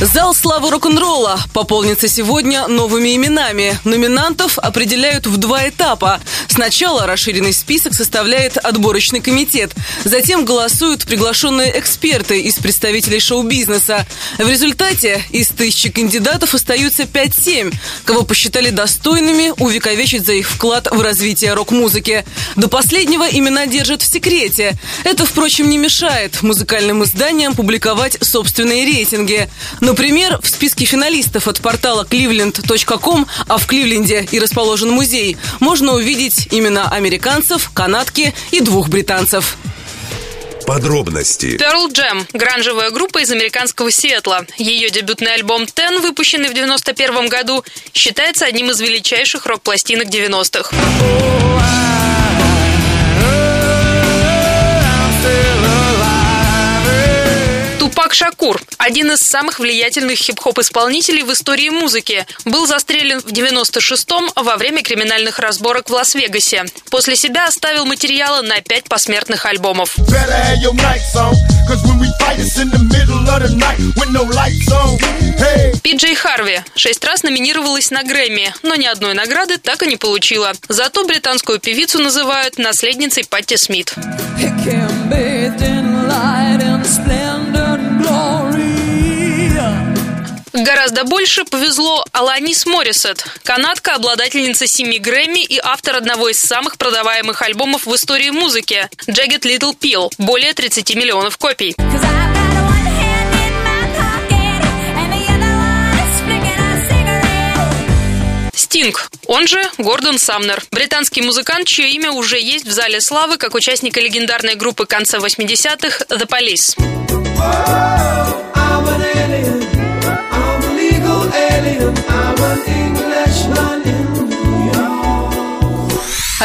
Зал славы рок-н-ролла пополнится сегодня новыми именами. Номинантов определяют в два этапа. Сначала расширенный список составляет отборочный комитет. Затем голосуют приглашенные эксперты из представителей шоу-бизнеса. В результате из тысячи кандидатов остаются 5-7, кого посчитали достойными увековечить за их вклад в развитие рок-музыки. До последнего имена держат в секрете. Это, впрочем, не мешает музыкальным изданиям публиковать собственные рейтинги. Например, в списке финалистов от портала cleveland.com, а в Кливленде и расположен музей, можно увидеть имена американцев, канадки и двух британцев. Подробности. Pearl Jam – гранжевая группа из американского Сиэтла. Ее дебютный альбом Ten, выпущенный в 91 году, считается одним из величайших рок-пластинок 90-х. Шакур, один из самых влиятельных хип-хоп-исполнителей в истории музыки, был застрелен в 96-м во время криминальных разборок в Лас-Вегасе. После себя оставил материала на пять посмертных альбомов. Пиджей Харви шесть раз номинировалась на Грэмми, но ни одной награды так и не получила. Зато британскую певицу называют наследницей Патти Смит. Гораздо больше повезло Аланис Моррисет, канадка, обладательница семи Грэмми и автор одного из самых продаваемых альбомов в истории музыки «Jagged Little Pill» – более 30 миллионов копий. Стинг, он же Гордон Самнер. Британский музыкант, чье имя уже есть в зале славы как участника легендарной группы конца 80-х The Police.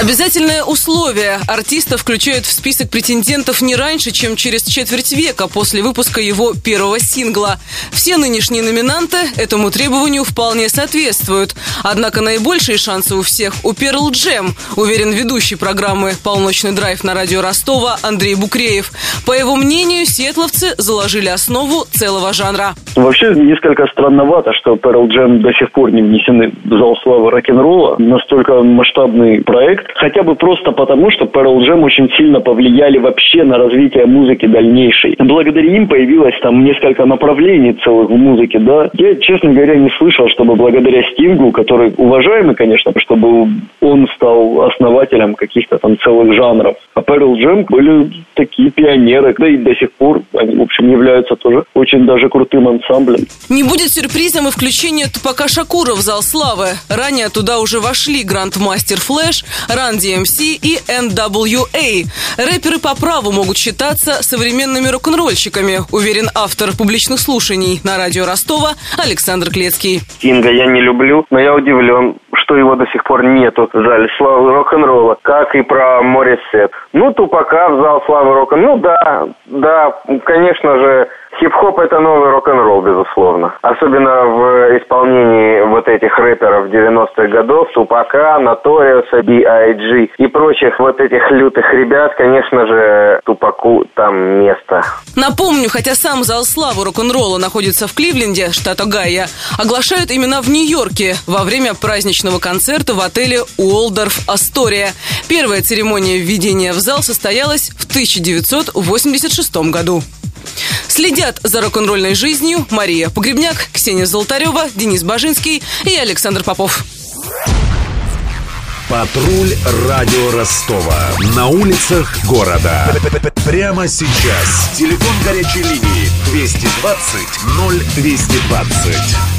Обязательное условие. Артиста включают в список претендентов не раньше, чем через четверть века после выпуска его первого сингла. Все нынешние номинанты этому требованию вполне соответствуют. Однако наибольшие шансы у всех у Перл Джем, уверен ведущий программы «Полночный драйв» на радио Ростова Андрей Букреев. По его мнению, сиэтловцы заложили основу целого жанра. Вообще несколько странновато, что Перл Джем до сих пор не внесены в зал славы рок-н-ролла. Настолько масштабный проект, хотя бы просто потому, что Pearl Jam очень сильно повлияли вообще на развитие музыки дальнейшей. Благодаря им появилось там несколько направлений целых в музыке, да. Я, честно говоря, не слышал, чтобы благодаря Стингу, который уважаемый, конечно, чтобы он стал основателем каких-то там целых жанров. А Pearl Jam были такие пионеры, да и до сих пор они, в общем, являются тоже очень даже крутым ансамблем. Не будет сюрпризом и включение Тупака Шакура в зал славы. Ранее туда уже вошли Грандмастер Флэш, Run DMC и NWA. Рэперы по праву могут считаться современными рок-н-ролльщиками, уверен автор публичных слушаний на радио Ростова Александр Клецкий. Стинга я не люблю, но я удивлен, что его до сих пор нету в зале славы рок-н-ролла, как и про Морисет. Ну, Тупака в зал славы рок-н-ролла, ну да, да, конечно же, Хип-хоп это новый рок-н-ролл, безусловно. Особенно в исполнении вот этих рэперов 90-х годов, Тупака, Notorious B.I.G. и прочих вот этих лютых ребят, конечно же, Тупаку там место. Напомню, хотя сам зал славы рок-н-ролла находится в Кливленде, штат Огайо, оглашают именно в Нью-Йорке во время праздничного концерта в отеле Уолдорф Астория. Первая церемония введения в зал состоялась в 1986 году. Следят за рок-н-ролльной жизнью Мария Погребняк, Ксения Золотарева, Денис Бажинский и Александр Попов. Патруль радио Ростова. На улицах города. Прямо сейчас. Телефон горячей линии 220 0220.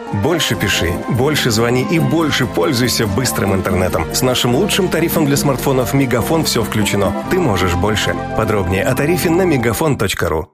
Больше пиши, больше звони и больше пользуйся быстрым интернетом. С нашим лучшим тарифом для смартфонов «Мегафон» все включено. Ты можешь больше. Подробнее о тарифе на мегафон.ру.